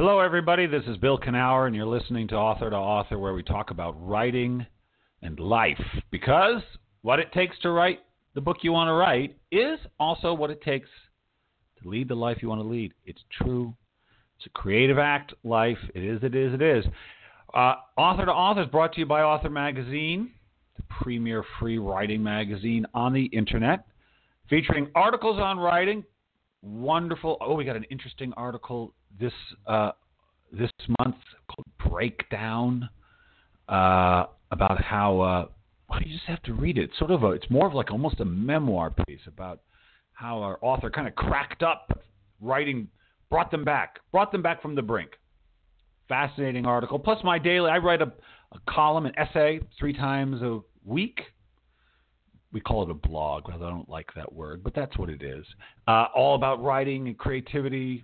Hello, everybody. This is Bill Kenower, and you're listening to Author to Author, where we talk about writing and life. Because what it takes to write the book you want to write is also what it takes to lead the life you want to lead. It's true. It's a creative act, life. It is, it is, it is. Uh, Author to Author is brought to you by Author Magazine, the premier free writing magazine on the internet, featuring articles on writing. Wonderful. Oh, we got an interesting article this uh, this month called Breakdown uh, about how. Uh, well, you just have to read it. It's sort of a. It's more of like almost a memoir piece about how our author kind of cracked up writing, brought them back, brought them back from the brink. Fascinating article. Plus, my daily. I write a, a column, an essay, three times a week. We call it a blog, although I don't like that word, but that's what it is. Uh, all about writing and creativity,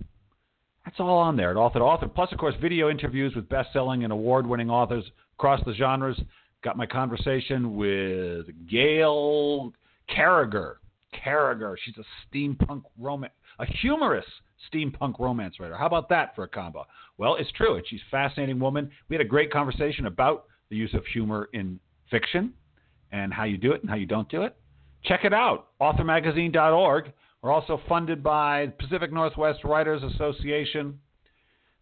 that's all on there at Author to Author. Plus, of course, video interviews with best-selling and award-winning authors across the genres. Got my conversation with Gail Carriger. Carriger. She's a steampunk romance, a humorous steampunk romance writer. How about that for a combo? Well, it's true. She's a fascinating woman. We had a great conversation about the use of humor in fiction and how you do it and how you don't do it. Check it out, authormagazine.org. We're also funded by Pacific Northwest Writers Association.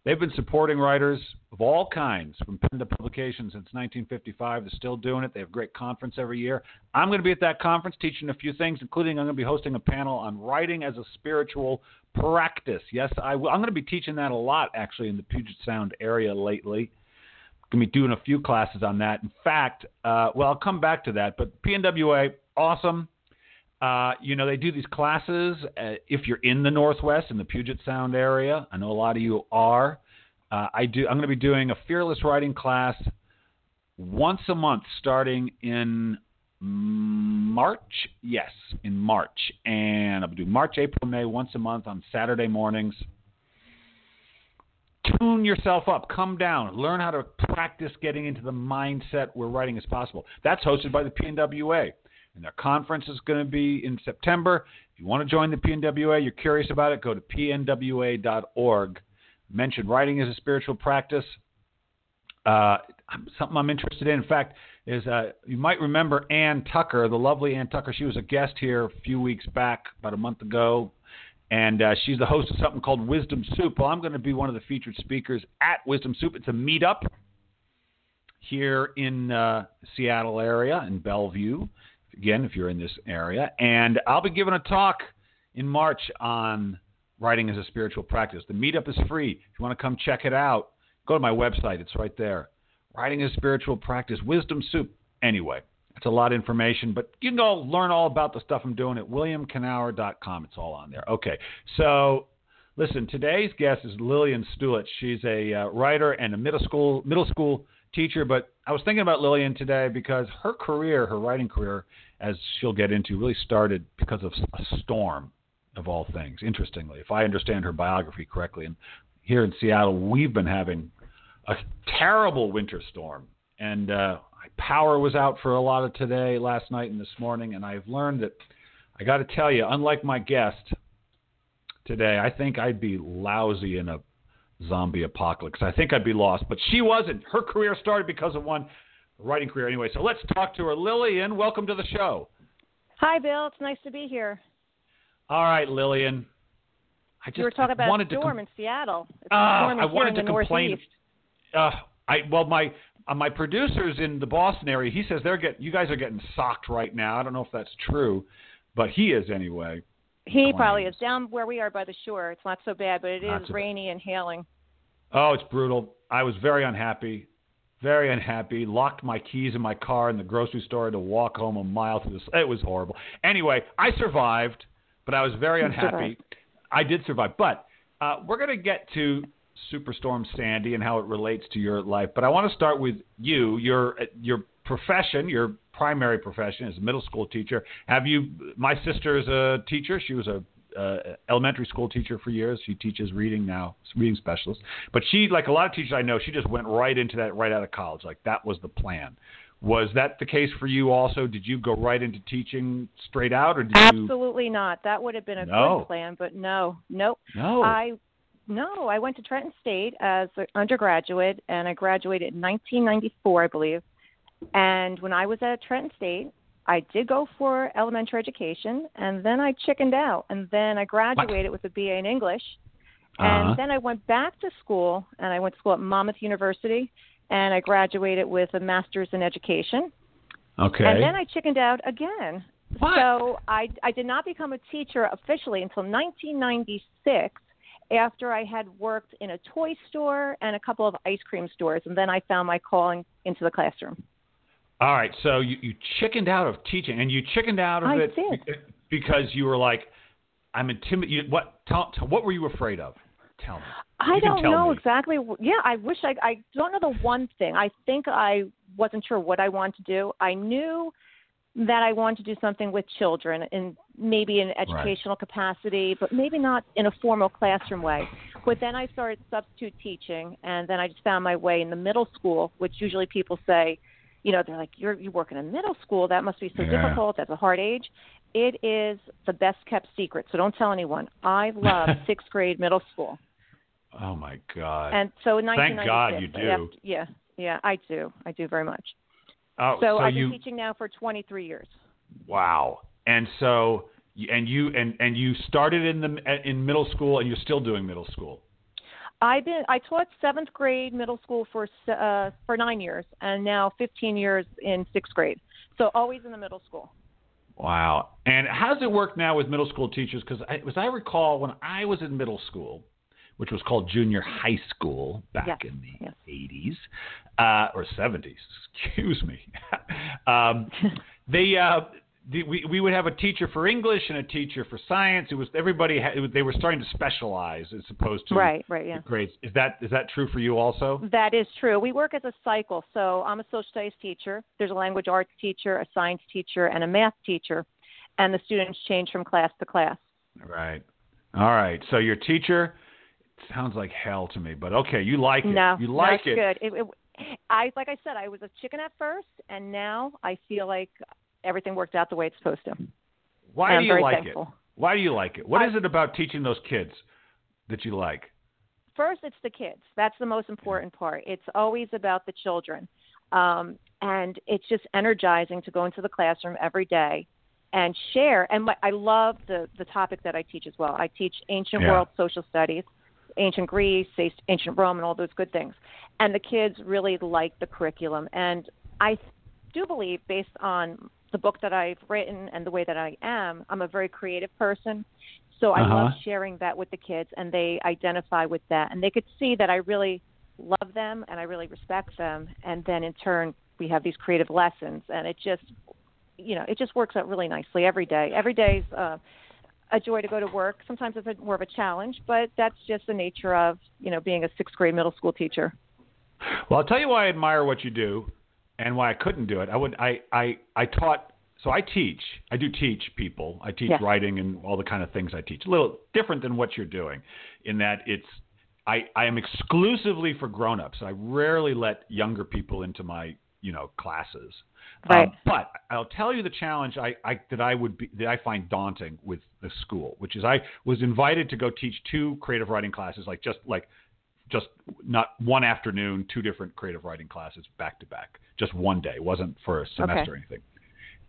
They've been supporting writers of all kinds from pen to Publications since 1955. They're still doing it. They have a great conference every year. I'm going to be at that conference teaching a few things, including I'm going to be hosting a panel on writing as a spiritual practice. Yes, I will. I'm going to be teaching that a lot actually in the Puget Sound area lately. I'm going to be doing a few classes on that. In fact, uh, well, I'll come back to that. But PNWA, awesome. Uh, you know, they do these classes uh, if you're in the Northwest, in the Puget Sound area. I know a lot of you are. Uh, I do. I'm going to be doing a fearless writing class once a month, starting in March. Yes, in March, and I'll do March, April, May once a month on Saturday mornings. Tune yourself up. Come down. Learn how to practice getting into the mindset where writing is possible. That's hosted by the PNWA. And their conference is going to be in September. If you want to join the PNWA, you're curious about it, go to pnwa.org. Mention writing as a spiritual practice. Uh, something I'm interested in. In fact, is uh, you might remember Ann Tucker, the lovely Ann Tucker. She was a guest here a few weeks back, about a month ago, and uh, she's the host of something called Wisdom Soup. Well, I'm going to be one of the featured speakers at Wisdom Soup. It's a meetup here in uh, Seattle area in Bellevue again, if you're in this area. And I'll be giving a talk in March on writing as a spiritual practice. The meetup is free. If you want to come check it out, go to my website. It's right there. Writing as a spiritual practice, wisdom soup. Anyway, it's a lot of information, but you can go learn all about the stuff I'm doing at williamkenower.com. It's all on there. Okay, so listen, today's guest is Lillian Stulich. She's a uh, writer and a middle school middle school teacher, but I was thinking about Lillian today because her career, her writing career, as she'll get into, really started because of a storm of all things. Interestingly, if I understand her biography correctly, and here in Seattle, we've been having a terrible winter storm, and uh, power was out for a lot of today, last night, and this morning. And I've learned that I got to tell you, unlike my guest today, I think I'd be lousy in a zombie apocalypse. I think I'd be lost, but she wasn't. Her career started because of one writing career anyway. So let's talk to her. Lillian, welcome to the show. Hi, Bill. It's nice to be here. All right, Lillian. I just you were talking about wanted a storm to in Seattle. It's uh, I wanted to complain. Uh, I well, my uh, my producer's in the Boston area. He says they're getting you guys are getting socked right now. I don't know if that's true, but he is anyway. He probably is down where we are by the shore. It's not so bad, but it Not is so bad. rainy and hailing. Oh, it's brutal. I was very unhappy. Very unhappy. Locked my keys in my car in the grocery store to walk home a mile through this. It was horrible. Anyway, I survived, but I was very unhappy. I did survive. But uh, we're going to get to Superstorm Sandy and how it relates to your life. But I want to start with you. Your your profession, your primary profession is a middle school teacher. Have you? My sister is a teacher. She was a uh, elementary school teacher for years. She teaches reading now, reading specialist. But she, like a lot of teachers I know, she just went right into that right out of college. Like that was the plan. Was that the case for you also? Did you go right into teaching straight out, or did you? Absolutely not. That would have been a No. good plan, but no, nope. No. I no, I went to Trenton State as an undergraduate, and I graduated in 1994, I believe. And when I was at Trenton State, I did go for elementary education, and then I chickened out, and then I graduated what? with a BA in English, and uh-huh. then I went back to school, and I went to school at Monmouth University, and I graduated with a master's in education. Okay. And then I chickened out again. What? So I I did not become a teacher officially until 1996 after I had worked in a toy store and a couple of ice cream stores and then I found my calling into the classroom. All right, so you, you chickened out of teaching, and you chickened out of I it did. because you were like, "I'm intimidated." What? Tell, tell, what were you afraid of? Tell me. I You don't know me. exactly. Yeah, I wish I. I don't know the one thing. I think I wasn't sure what I wanted to do. I knew that I wanted to do something with children, and maybe in an educational capacity, but maybe not in a formal classroom way. But then I started substitute teaching, and then I just found my way in the middle school, which usually people say, you know, they're like, "You're you work in a middle school? That must be so Yeah. difficult. That's a hard age." It is the best kept secret, so don't tell anyone. I love sixth grade middle school. Oh my God. And so in Thank God you do. after- yeah, yeah, I do. I do very much. oh, So, I've you been teaching now for 23 years. wow. And so and you and and you started in the in middle school, and you're still doing middle school. I've been I taught seventh grade middle school for uh, for nine years, and now 15 years in sixth grade. So always in the middle school. Wow. And how does it work now with middle school teachers? Because as I recall, when I was in middle school, which was called junior high school back Yes, in the yes. 80s uh, or 70s, excuse me, um, they uh, we we would have a teacher for English and a teacher for science. It was everybody had, was, they were starting to specialize as opposed to Right, right, yeah. grades. Is that is that true for you also? That is true. We work as a cycle. So I'm a social studies teacher. There's a language arts teacher, a science teacher, and a math teacher, and the students change from class to class. Right. All right. So your teacher sounds like hell to me, but okay, you like it. No, you like it. good. It, it, I like I said, I was a chicken at first, and now I feel like everything worked out the way it's supposed to. Why do you like thankful. it? Why do you like it? What I- is it about teaching those kids that you like? First, it's the kids. That's the most important part. It's always about the children, um, and it's just energizing to go into the classroom every day and share. And my, I love the the topic that I teach as well. I teach ancient Yeah. world social studies, ancient Greece, ancient Rome, and all those good things. And the kids really like the curriculum. And I do believe, based on the book that I've written and the way that I am, I'm a very creative person. So I Uh-huh. love sharing that with the kids, and they identify with that, and they could see that I really love them and I really respect them. And then in turn, we have these creative lessons, and it just, you know, it just works out really nicely every day. Every day's uh, a joy to go to work. Sometimes it's a, more of a challenge, but that's just the nature of, you know, being a sixth grade middle school teacher. Well, I'll tell you why I admire what you do and why I couldn't do it. I would I I I taught so I teach. I do teach people. I teach Yes. writing and all the kind of things I teach. A little different than what you're doing in that it's I I am exclusively for grown-ups. I rarely let younger people into my, you know, classes. Right. Um, but I'll tell you the challenge I, I that I would be that I find daunting with the school, which is I was invited to go teach two creative writing classes, like just like just not one afternoon, two different creative writing classes back to back, just one day. It wasn't for a semester Okay. or anything.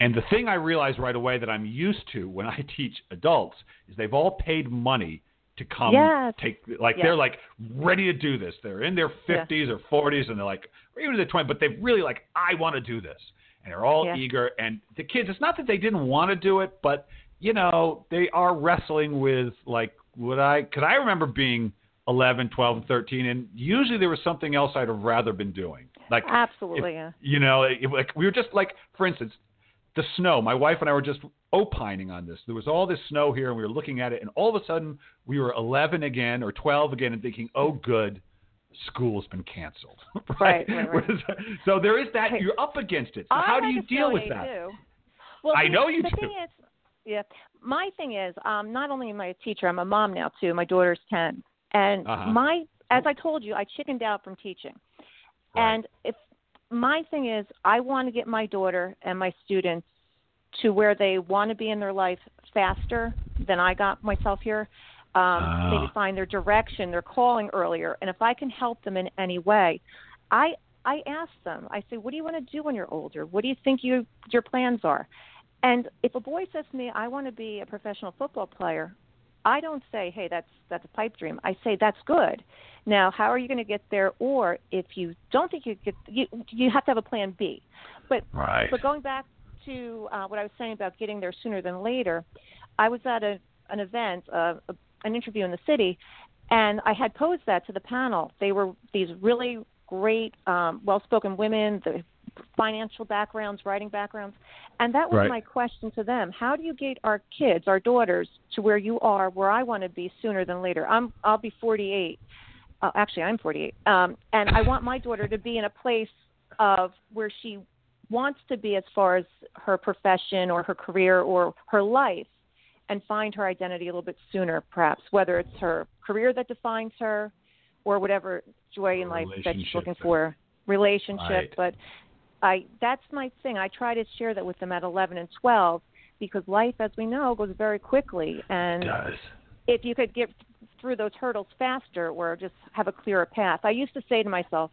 And the thing I realized right away that I'm used to when I teach adults is they've all paid money to come Yes. take like Yes. they're like ready to do this. They're in their Yeah. 50s or 40s and they're like or even in their 20s, but they really like I want to do this. And they're all eager and the kids it's not that they didn't want to do it, but you know, they are wrestling with like would I cuz I remember being 11, 12, and 13 and usually there was something else I'd have rather been doing. Like Absolutely, if- yeah. you know, it, like we were just like, for instance, the snow. My wife and I were just opining on this. There was all this snow here, and we were looking at it, and all of a sudden we were 11 again or 12 again, and thinking, "Oh, good, school's been canceled." Right, right, right. so there is that. You're up against it. So how do you deal with that? Too. Well, I see, know you the do. Thing is, yeah, my thing is, um, not only am I a teacher, I'm a mom now too. My daughter's ten, and Uh-huh. my, as I told you, I chickened out from teaching. Right. And if my thing is, I want to get my daughter and my students to where they want to be in their life faster than I got myself here. um, maybe find their direction, their calling earlier. And if I can help them in any way, I I ask them. I say, "What do you want to do when you're older? What do you think you your plans are?" And if a boy says to me, "I want to be a professional football player," I don't say, "Hey, that's that's a pipe dream." I say, "That's good." Now, how are you going to get there? Or if you don't think you get, you you have to have a plan B. But right. but going back to uh, what I was saying about getting there sooner than later, I was at a an event, uh, a, an interview in the city, and I had posed that to the panel. They were these really great, um, well-spoken women, the financial backgrounds, writing backgrounds, and that was right. my question to them. How do you get our kids, our daughters, to where you are, where I want to be sooner than later? I'm I'll be 48. Uh, actually, I'm 48, um, and I want my daughter to be in a place of where she wants to be as far as her profession or her career or her life and find her identity a little bit sooner, perhaps, whether it's her career that defines her or whatever joy in life that she's looking for, relationship. Right. But I that's my thing. I try to share that with them at 11 and 12 because life, as we know, goes very quickly. And it does. if you could get through those hurdles faster or just have a clearer path, I used to say to myself,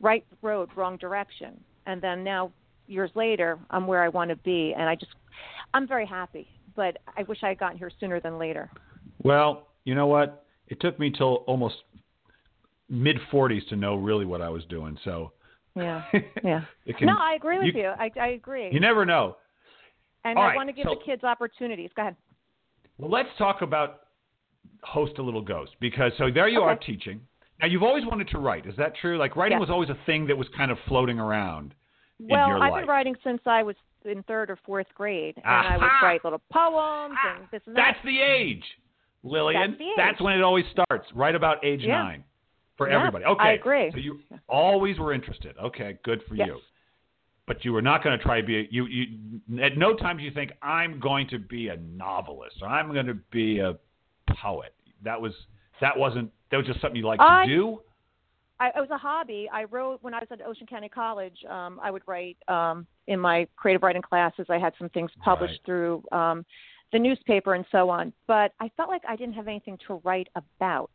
right road, wrong direction. And then now, years later, I'm where I want to be. And I just, I'm very happy but I wish I had gotten here sooner than later. Well, you know what? It took me till almost mid 40s to know really what I was doing. So yeah, yeah. can, no, I agree with you. you. I, I agree. You never know. And All I right, want to give so, the kids opportunities. Go ahead. Well, let's talk about host a little ghost because so there you okay. are teaching. Now you've always wanted to write. Is that true? Like writing yes. was always a thing that was kind of floating around. Well, in your I've life. been writing since I was in third or fourth grade, and Aha! I would write little poems and this and that. That's the age, Lillian. That's the age. when it always starts, right about age Yeah. nine, for Yeah, everybody. Okay, I agree. So you always were interested. Okay, good for Yes. you. But you were not going to try to be a, you. You at no time do you think I'm going to be a novelist or I'm going to be a poet. That was that wasn't that was just something you liked I- to do. I, it was a hobby. I wrote when I was at Ocean County College. Um, I would write um, in my creative writing classes. I had some things published Right. through um, the newspaper and so on. But I felt like I didn't have anything to write about.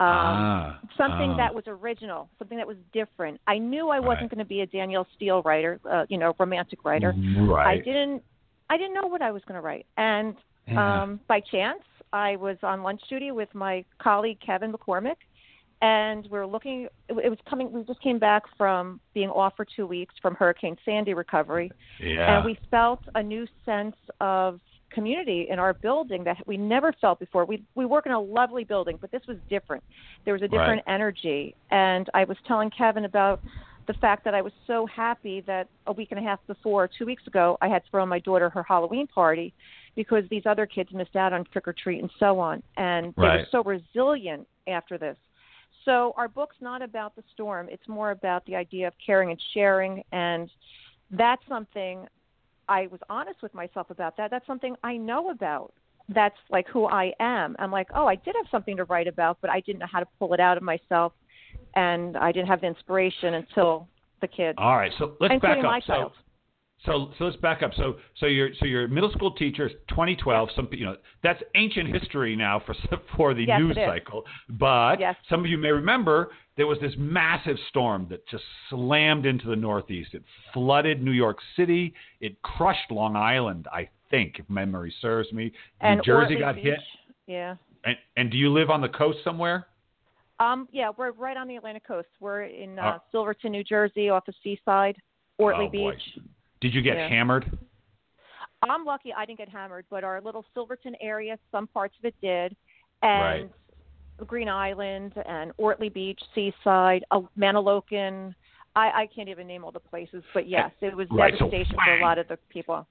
Um, ah, something ah. that was original, something that was different. I knew I wasn't Right. going to be a Danielle Steel writer, uh, you know, romantic writer. Right. I didn't. I didn't know what I was going to write, and Yeah. um, by chance, I was on lunch duty with my colleague Kevin McCormick, and we were looking. It, it was coming. We just came back from being off for two weeks from Hurricane Sandy recovery, yeah. and we felt a new sense of community in our building that we never felt before. We we work in a lovely building, but this was different. There was a different energy, and I was telling Kevin about the fact that I was so happy that a week and a half before, two weeks ago, I had thrown my daughter her Halloween party because these other kids missed out on trick or treat and so on, and they were so resilient after this. So our book's not about the storm; it's more about the idea of caring and sharing, and that's something I was honest with myself about that. That's something I know about. That's like who I am. I'm like, oh, I did have something to write about, but I didn't know how to pull it out of myself, and I didn't have the inspiration until the kids, All right, so let's back my up. So. So, so let's back up. So, so you're so you're middle school teacher, 2012. Some you know that's ancient history now for for the Yes, news cycle. But Yes. some of you may remember there was this massive storm that just slammed into the Northeast. It flooded New York City. It crushed Long Island, I think, if memory serves me. and New Jersey Ortley got Beach. hit. Yeah. And, and do you live on the coast somewhere? Um, yeah, we're right on the Atlantic coast. We're in uh, Oh. Silverton, New Jersey, off the seaside, Ortley Oh, boy. Did you get Yeah. hammered? I'm lucky I didn't get hammered, but our little Silverton area, some parts of it did, and Green Island and Ortley Beach, Seaside, uh, Mantoloking. I, I can't even name all the places, but yes, it was Right, so devastation for a lot of the people.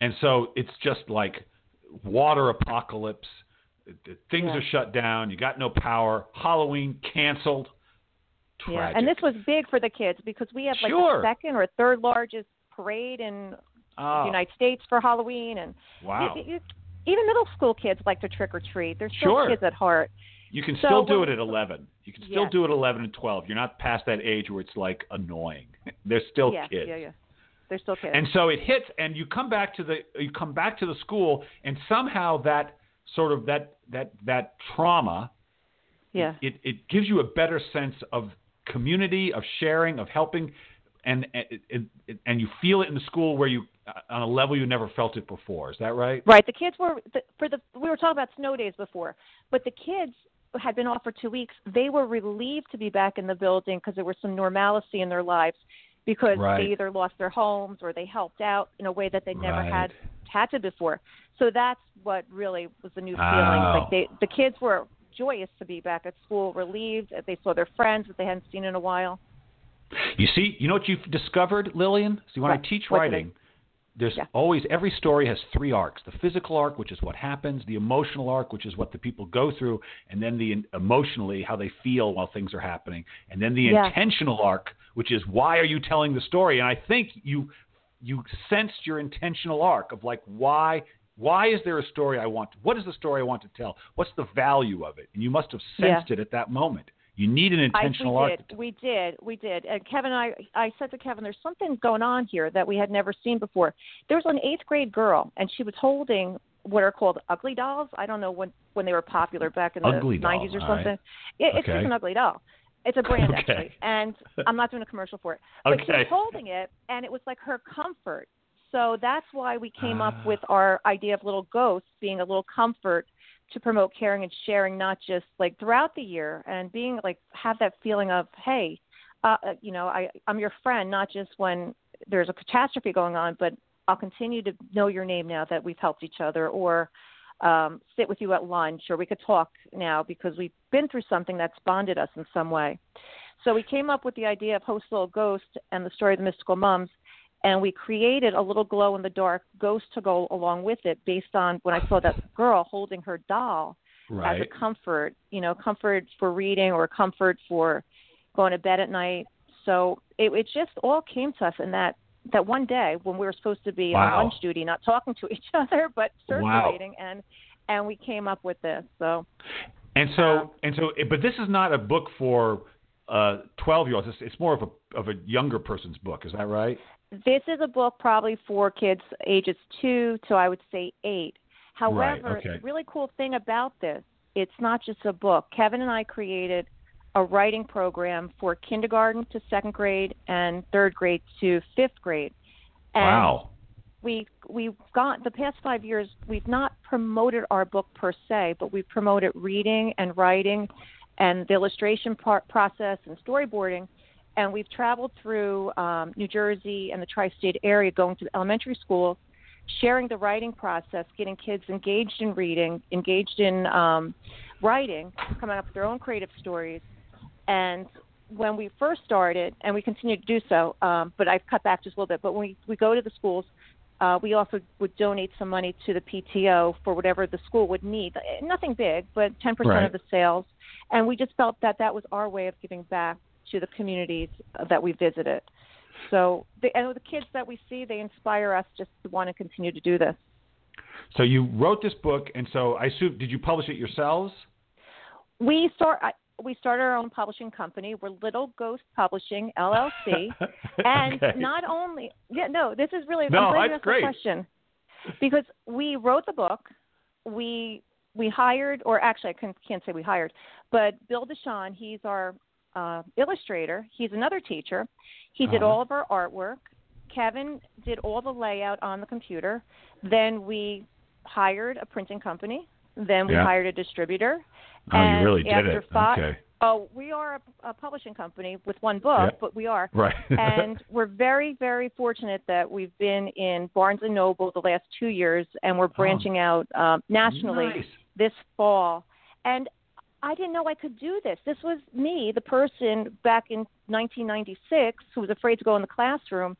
And so it's just like water apocalypse. Things Yeah. are shut down. You got no power. Halloween canceled. Yeah, Tragic. and this was big for the kids because we have like Sure. the second or third largest parade in oh, the United States for Halloween, and wow. even middle school kids like to trick or treat. They're still Sure. kids at heart. You can so still do it at 11. You can still Yes. do it at 11 and 12. You're not past that age where it's like annoying. They're still yeah, kids. yeah, yeah. They're still kids. And so it hits, and you come back to the you come back to the school, and somehow that sort of that that that trauma. Yeah. It it gives you a better sense of community, of sharing, of helping, and and, and you feel it in the school where you on a level you never felt it before. Is that right? Right. The kids were for the we were talking about snow days before, but the kids had been off for two weeks. They were relieved to be back in the building because there was some normalcy in their lives because right. they either lost their homes or they helped out in a way that they never right. had had to before. So that's what really was the new oh. feeling. Like they the kids were joyous to be back at school, relieved that they saw their friends that they hadn't seen in a while. You see, you know what you've discovered, Lillian? See, when? I teach writing, there's yeah. always every story has three arcs: the physical arc, which is what happens; the emotional arc, which is what the people go through; and then the emotionally how they feel while things are happening; and then the yeah. intentional arc, which is why are you telling the story? And I think you you sensed your intentional arc of like why why is there a story I want? To, what is the story I want to tell? What's the value of it? And you must have sensed yeah. it at that moment. You need an intentional I, we arc. Did. We did. We did. And Kevin and I, I said to Kevin, there's something going on here that we had never seen before. There was an eighth grade girl, and she was holding what are called ugly dolls. I don't know when when they were popular back in ugly the doll, 90s or something. Right. It, it's okay. just an ugly doll. It's a brand okay. actually, and I'm not doing a commercial for it. But okay. she was holding it, and it was like her comfort. So that's why we came Ah. up with our idea of little ghosts being a little comfort to promote caring and sharing, not just like throughout the year, and being like have that feeling of hey, uh, you know, I I'm your friend, not just when there's a catastrophe going on, but I'll continue to know your name now that we've helped each other, or um, sit with you at lunch, or we could talk now because we've been through something that's bonded us in some way. So we came up with the idea of Host Little Ghost and the story of the mystical mums and we created a little glow in the dark ghost to go along with it based on when I saw that girl holding her doll right. as a comfort, you know, comfort for reading or comfort for going to bed at night. So it, it just all came to us in that that one day when we were supposed to be wow. on lunch duty, not talking to each other, but circulating, wow. and and we came up with this. So and so um, and so, but this is not a book for uh, twelve year olds. It's, it's more of a of a younger person's book. Is that right? This is a book probably for kids ages two to I would say eight. However, right, okay. the really cool thing about this, it's not just a book. Kevin and I created a writing program for kindergarten to second grade and third grade to fifth grade. And wow. We we've got the past five years we've not promoted our book per se, but we've promoted reading and writing and the illustration part, process and storyboarding and we've traveled through um, New Jersey and the tri-state area, going to elementary schools, sharing the writing process, getting kids engaged in reading, engaged in um, writing, coming up with their own creative stories. And when we first started, and we continue to do so, um, but I've cut back just a little bit. But when we, we go to the schools, uh, we also would donate some money to the PTO for whatever the school would need. Nothing big, but 10% right. of the sales. And we just felt that that was our way of giving back to the communities that we visited. So, the, and the kids that we see, they inspire us just to want to continue to do this. So you wrote this book, and so I assume did you publish it yourselves? We start. We started our own publishing company. We're Little Ghost Publishing LLC, and okay. not only yeah, no, this is really no, I'm glad you that's asked great. the question because we wrote the book. We we hired, or actually, I can't, can't say we hired, but Bill Deshawn, he's our uh, illustrator. He's another teacher. He did Uh-huh. all of our artwork. Kevin did all the layout on the computer. Then we hired a printing company. Then we Yeah. hired a distributor. Oh, and you really did after it. Five, okay. Oh, we are a, a publishing company with one book, Yeah. but we are. Right. and we're very, very fortunate that we've been in Barnes and Noble the last two years, and we're branching out um, nationally Oh. nice. This fall. And I didn't know I could do this. This was me, the person back in 1996 who was afraid to go in the classroom.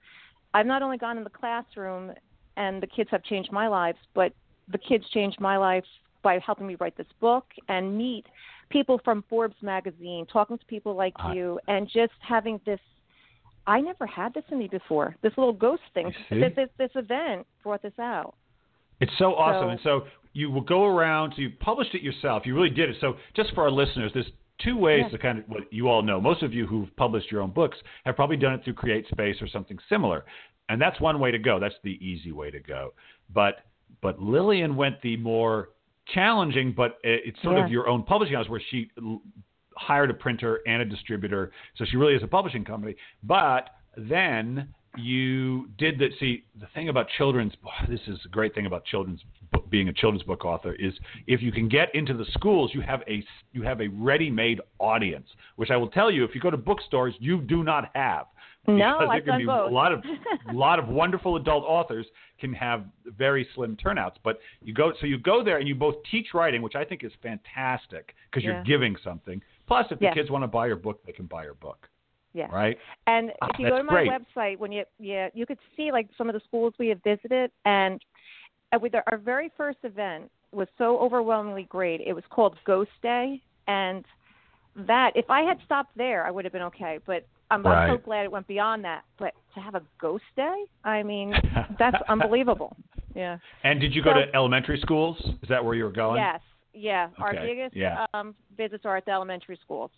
I've not only gone in the classroom and the kids have changed my lives, but the kids changed my life by helping me write this book and meet people from Forbes magazine, talking to people like I- you, and just having this. I never had this in me before. This little ghost thing. This, this this event brought this out. It's so awesome. So- and so you will go around, so you published it yourself. You really did it. So just for our listeners, there's two ways Yeah. to kind of what you all know. Most of you who've published your own books have probably done it through Create Space or something similar. And that's one way to go. That's the easy way to go. But but Lillian went the more challenging, but it's sort yeah. of your own publishing house where she hired a printer and a distributor, so she really is a publishing company. But then you did that. See, the thing about children's this is a great thing about children's being a children's book author is if you can get into the schools, you have a you have a ready-made audience, which I will tell you, if you go to bookstores, you do not have. No, I've there can be both. a lot of a lot of wonderful adult authors can have very slim turnouts. But you go so you go there and you both teach writing, which I think is fantastic because yeah. you're giving something. Plus, if the kids want to buy your book, they can buy your book. Yeah. Right. And oh, if you go to my great. website, when you yeah, you could see like some of the schools we have visited, and uh, with our, our very first event was so overwhelmingly great. It was called Ghost Day, and that if I had stopped there, I would have been okay. But I'm, right. I'm so glad it went beyond that. But to have a Ghost Day, I mean, that's unbelievable. Yeah. And did you go to elementary schools? Is that where you were going? Yes. Yeah. Okay. Our biggest yeah. um, visits are at the elementary schools.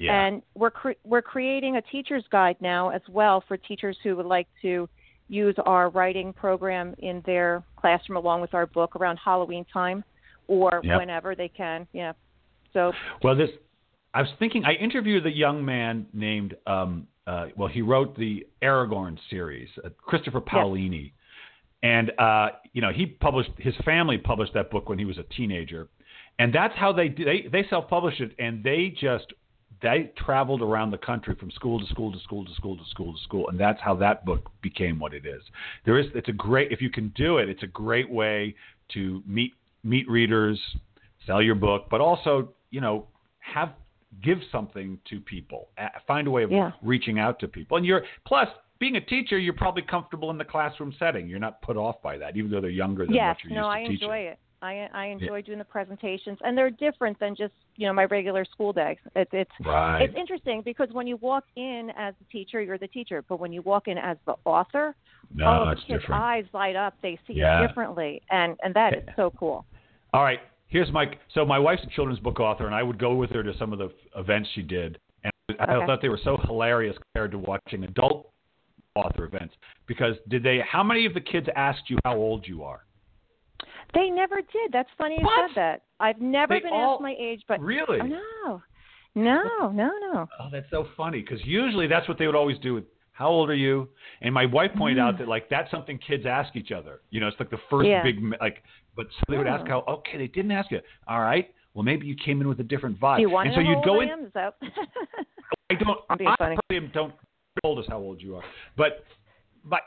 Yeah. And we're cre- we're creating a teacher's guide now as well for teachers who would like to use our writing program in their classroom along with our book around Halloween time or yep. whenever they can. Yeah. So Well, this I was thinking I interviewed a young man named um uh well he wrote the Eragon series, uh, Christopher Paolini. Yes. And uh you know, he published his family published that book when he was a teenager. And that's how they they they self-published it and they just they traveled around the country from school to school to school to school to school to school, and that's how that book became what it is. There is, it's a great if you can do it, it's a great way to meet meet readers, sell your book, but also you know have give something to people, find a way of yeah. reaching out to people, and you're plus being a teacher, you're probably comfortable in the classroom setting. You're not put off by that, even though they're younger than yes, what you're no, used to I teaching. I enjoy it. I I enjoy yeah. doing the presentations, and they're different than just you know my regular school day. It's it's right. it's interesting because when you walk in as a teacher, you're the teacher, but when you walk in as the author, no, all of the kids' different. eyes light up. They see yeah. it differently, and and that is so cool. All right, here's my so my wife's a children's book author, and I would go with her to some of the events she did, and I okay. thought they were so hilarious compared to watching adult author events because did they? How many of the kids asked you how old you are? They never did. That's funny you what? said that. I've never they been all, asked my age, but really, oh, no, no, no, no. Oh, that's so funny because usually that's what they would always do. With how old are you? And my wife pointed mm. out that like that's something kids ask each other. You know, it's like the first yeah. big like. But so they would ask how. Okay, they didn't ask you. All right. Well, maybe you came in with a different vibe. Do you want and so to you'd go in. I don't. I probably don't told us how old you are, but but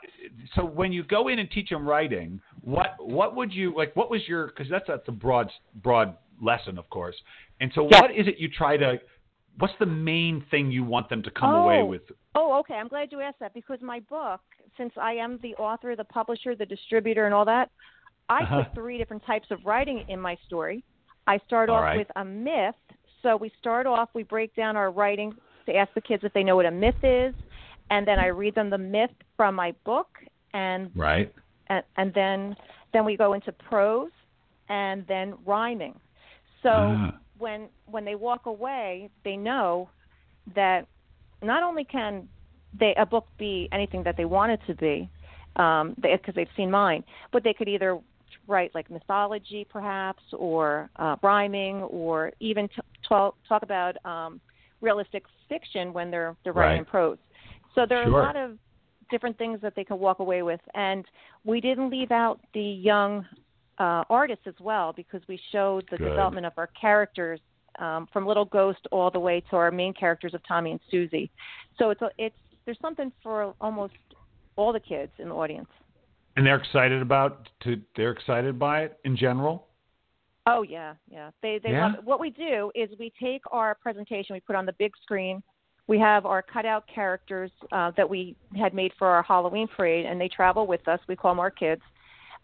so when you go in and teach them writing, what what would you like? What was your because that's that's a broad broad lesson, of course. And so, yeah. what is it you try to? What's the main thing you want them to come oh. away with? Oh, okay. I'm glad you asked that because my book, since I am the author, the publisher, the distributor, and all that, I uh-huh. put three different types of writing in my story. I start all off right. with a myth. So we start off, we break down our writing to ask the kids if they know what a myth is, and then I read them the myth from my book, and right, and, and then then we go into prose, and then rhyming. So uh. when when they walk away, they know that not only can they a book be anything that they want it to be, um, because they, they've seen mine, but they could either write like mythology perhaps, or uh, rhyming, or even t- talk talk about um, realistic fiction when they're they're writing right. prose. So there are sure. a lot of different things that they can walk away with, and we didn't leave out the young uh, artists as well because we showed the Good. development of our characters um, from Little Ghost all the way to our main characters of Tommy and Susie. So it's a, it's there's something for almost all the kids in the audience. And they're excited about to they're excited by it in general. Oh yeah, yeah. They they Yeah? love it. What we do is we take our presentation, we put on the big screen. We have our cutout characters uh, that we had made for our Halloween parade, and they travel with us. We call them our kids.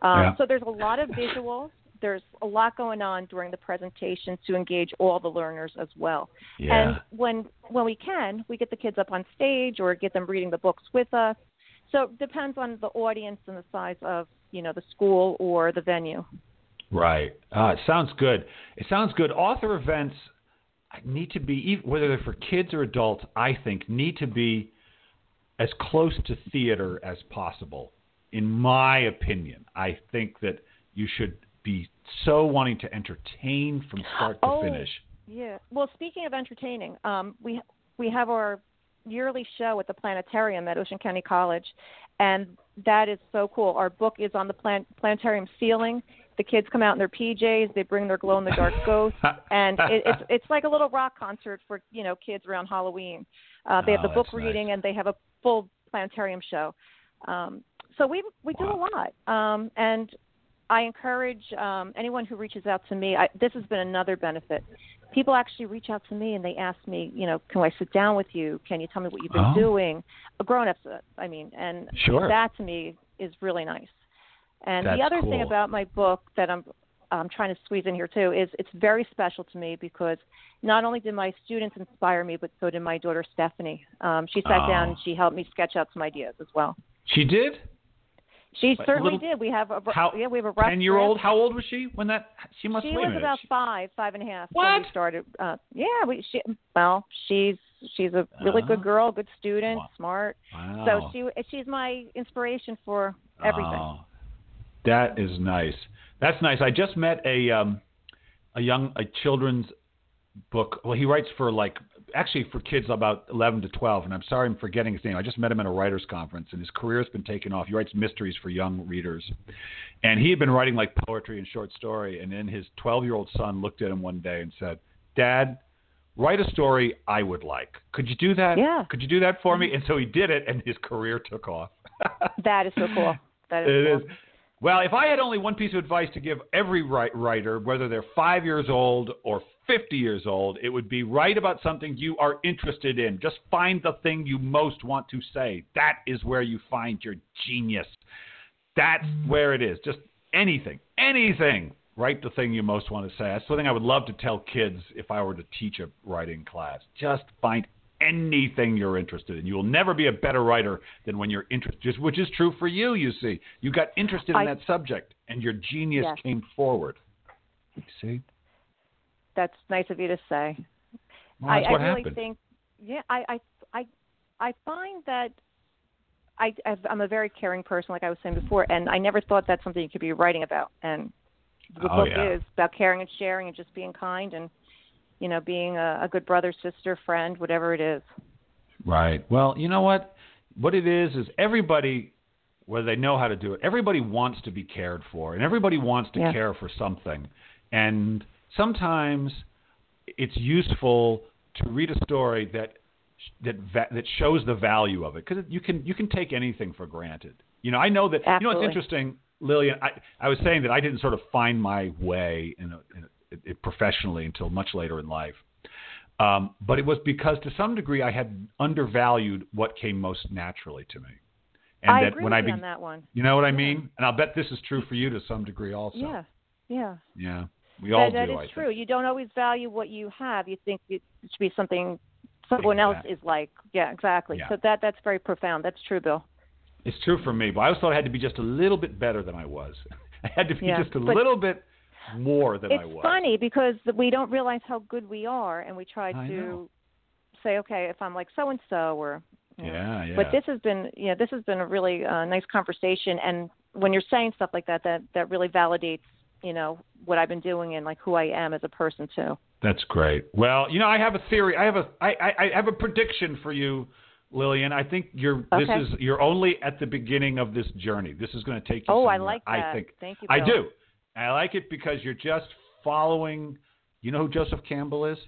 Um, Yeah. So there's a lot of visuals. There's a lot going on during the presentation to engage all the learners as well. Yeah. And when when we can, we get the kids up on stage or get them reading the books with us. So it depends on the audience and the size of you know the school or the venue. Right. Uh, it sounds good. It sounds good. Author events need to be, whether they're for kids or adults, I think, need to be as close to theater as possible. In my opinion, I think that you should be so wanting to entertain from start to oh, finish. Yeah. Well, speaking of entertaining, um, we we have our yearly show at the planetarium at Ocean County College, and that is so cool. Our book is on the plan- planetarium ceiling. The kids come out in their PJs. They bring their glow in the dark ghosts, and it, it's it's like a little rock concert for you know kids around Halloween. Uh, they have oh, the book nice. reading, and they have a full planetarium show. Um, so we we do wow. a lot, um, and I encourage um, anyone who reaches out to me. I, this has been another benefit. People actually reach out to me and they ask me, you know, can I sit down with you? Can you tell me what you've been oh. doing? Grown ups, uh, I mean, and sure. that to me is really nice. And That's the other cool. thing about my book that I'm I'm trying to squeeze in here too is it's very special to me because not only did my students inspire me, but so did my daughter Stephanie. Um, she sat oh. down and she helped me sketch out some ideas as well. She did. She certainly little- did. We have a How- yeah, we have a rough Ten year old. How old was she when that? She must. She was minute. about She- five, five and a half when What? we started. Uh, yeah, we. She, well, she's she's a really Ah. good girl, good student, Wow. smart. Wow. So she she's my inspiration for everything. Oh, that is nice. That's nice. I just met a um, a young a children's book. Well, he writes for like actually for kids about 11 to 12, and I'm sorry I'm forgetting his name. I just met him at a writers conference, and his career's been taken off. He writes mysteries for young readers, and he had been writing like poetry and short story. And then his 12 year old son looked at him one day and said, "Dad." Write a story I would like. Could you do that? Yeah. Could you do that for me? And so he did it, and his career took off. That is so cool. That is It cool. is. Well, if I had only one piece of advice to give every writer, whether they're five years old or 50 years old, it would be write about something you are interested in. Just find the thing you most want to say. That is where you find your genius. That's where it is. Just anything, anything. Write the thing you most want to say. That's something I would love to tell kids if I were to teach a writing class. Just find anything you're interested in. You will never be a better writer than when you're interested, which is true for you, you see. You got interested in I- that subject and your genius Yes. came forward. You see? That's nice of you to say. Well, I, I really happened. think, yeah, I, I, I, I find that I, I'm a very caring person, like I was saying before, and I never thought that's something you could be writing about. And the Oh, book yeah. is about caring and sharing and just being kind and, you know, being a, a good brother, sister, friend, whatever it is. Right. Well, you know what? What it is is everybody, whether they know how to do it, everybody wants to be cared for, and everybody wants to Yeah. care for something. And sometimes it's useful to read a story that that that shows the value of it because you can you can take anything for granted. You know, I know that. Absolutely. You know, it's interesting, Lillian. I I was saying that I didn't sort of find my way in, a, in a, it professionally until much later in life. Um, but it was because to some degree I had undervalued what came most naturally to me. And I that agree when I be, on that one. you know what I mean? And I'll bet this is true for you to some degree also. Yeah, yeah. Yeah. We all that, do, that I is think. true. You don't always value what you have. You think it should be something someone else is like. Yeah, exactly. Yeah. So that that's very profound. That's true, Bill. It's true for me, but I always thought I had to be just a little bit better than I was. I had to be Yeah, just a but little bit more than it's I was. funny because we don't realize how good we are, and we try I to know. say, okay, if I'm like so and so, or you know. Yeah, yeah. But this has been, you know, this has been a really uh, nice conversation, and when you're saying stuff like that, that that really validates, you know, what I've been doing and like who I am as a person too. That's great. Well, you know, I have a theory. I have a I, I, I have a prediction for you, Lillian. I think you're this is you're only at the beginning of this journey. This is going to take you. Oh, I like that. I think Thank you. I do. I like it because you're just following. You know who Joseph Campbell is?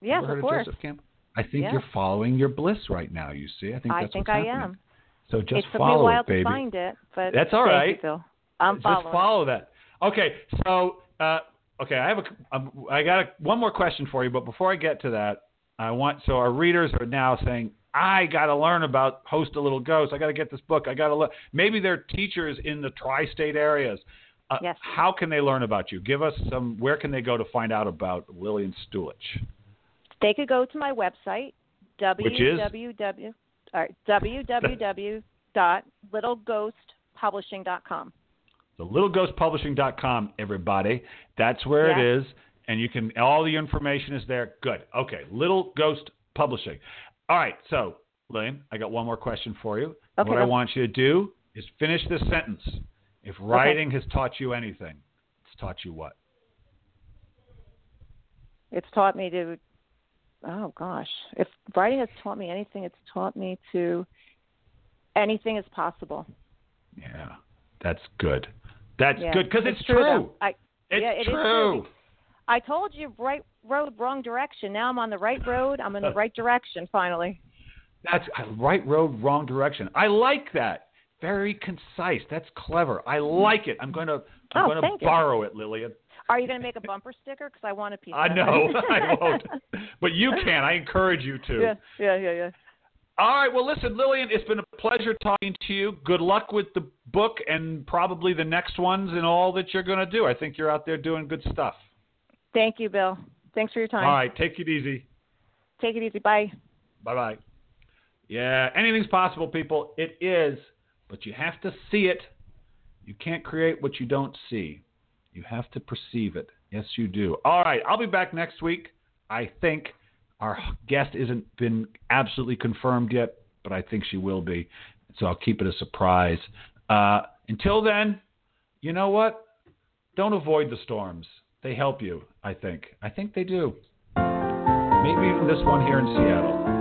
Yes, Ever heard of course. Joseph Campbell? I think Yeah. you're following your bliss right now. You see, I think I that's think what's I happening. am. So just it took follow me a while it, baby. to find it, but That's all right. You, I'm just following. follow that. Okay, so uh, okay, I have a um, I got a, one more question for you, but before I get to that, I want so our readers are now saying I got to learn about host a little ghost. I got to get this book. I got to look. maybe they're teachers in the tri-state areas. Uh, Yes. How can they learn about you? Give us some. Where can they go to find out about Lillian Stulich? They could go to my website, www. All right, www.littleghostpublishing.com. The littleghostpublishing.com, everybody. That's where Yeah. it is. And you can, all the information is there. Good. Okay. Little Ghost Publishing. All right. So, Lillian, I got one more question for you. Okay. What I want you to do is finish this sentence. If writing has taught you anything, it's taught you what? It's taught me to. Oh gosh, if writing has taught me anything, it's taught me to. Anything is possible. Yeah, that's good. That's yeah. good because it's, it's, true. true. I, it's yeah, it true. true. I told you right road, wrong direction. Now I'm on the right road. I'm in the right direction finally. That's uh, right road, wrong direction. I like that. Very concise. That's clever. I like it. I'm going to I'm oh, going to borrow you. it, Lillian. Are you going to make a bumper sticker? Because I want a piece. I know I won't, but you can. I encourage you to. Yeah, yeah, yeah, yeah. All right. Well, listen, Lillian, it's been a pleasure talking to you. Good luck with the book and probably the next ones and all that you're going to do. I think you're out there doing good stuff. Thank you, Bill. Thanks for your time. All right. Take it easy. Take it easy. Bye. Bye bye. Yeah, anything's possible, people. It is, but you have to see it. You can't create what you don't see. You have to perceive it. Yes, you do. All right. I'll be back next week. I think. Our guest isn't been absolutely confirmed yet, but I think she will be. So I'll keep it a surprise. Uh, until then, you know what? Don't avoid the storms. They help you, I think. I think they do. Maybe even this one here in Seattle.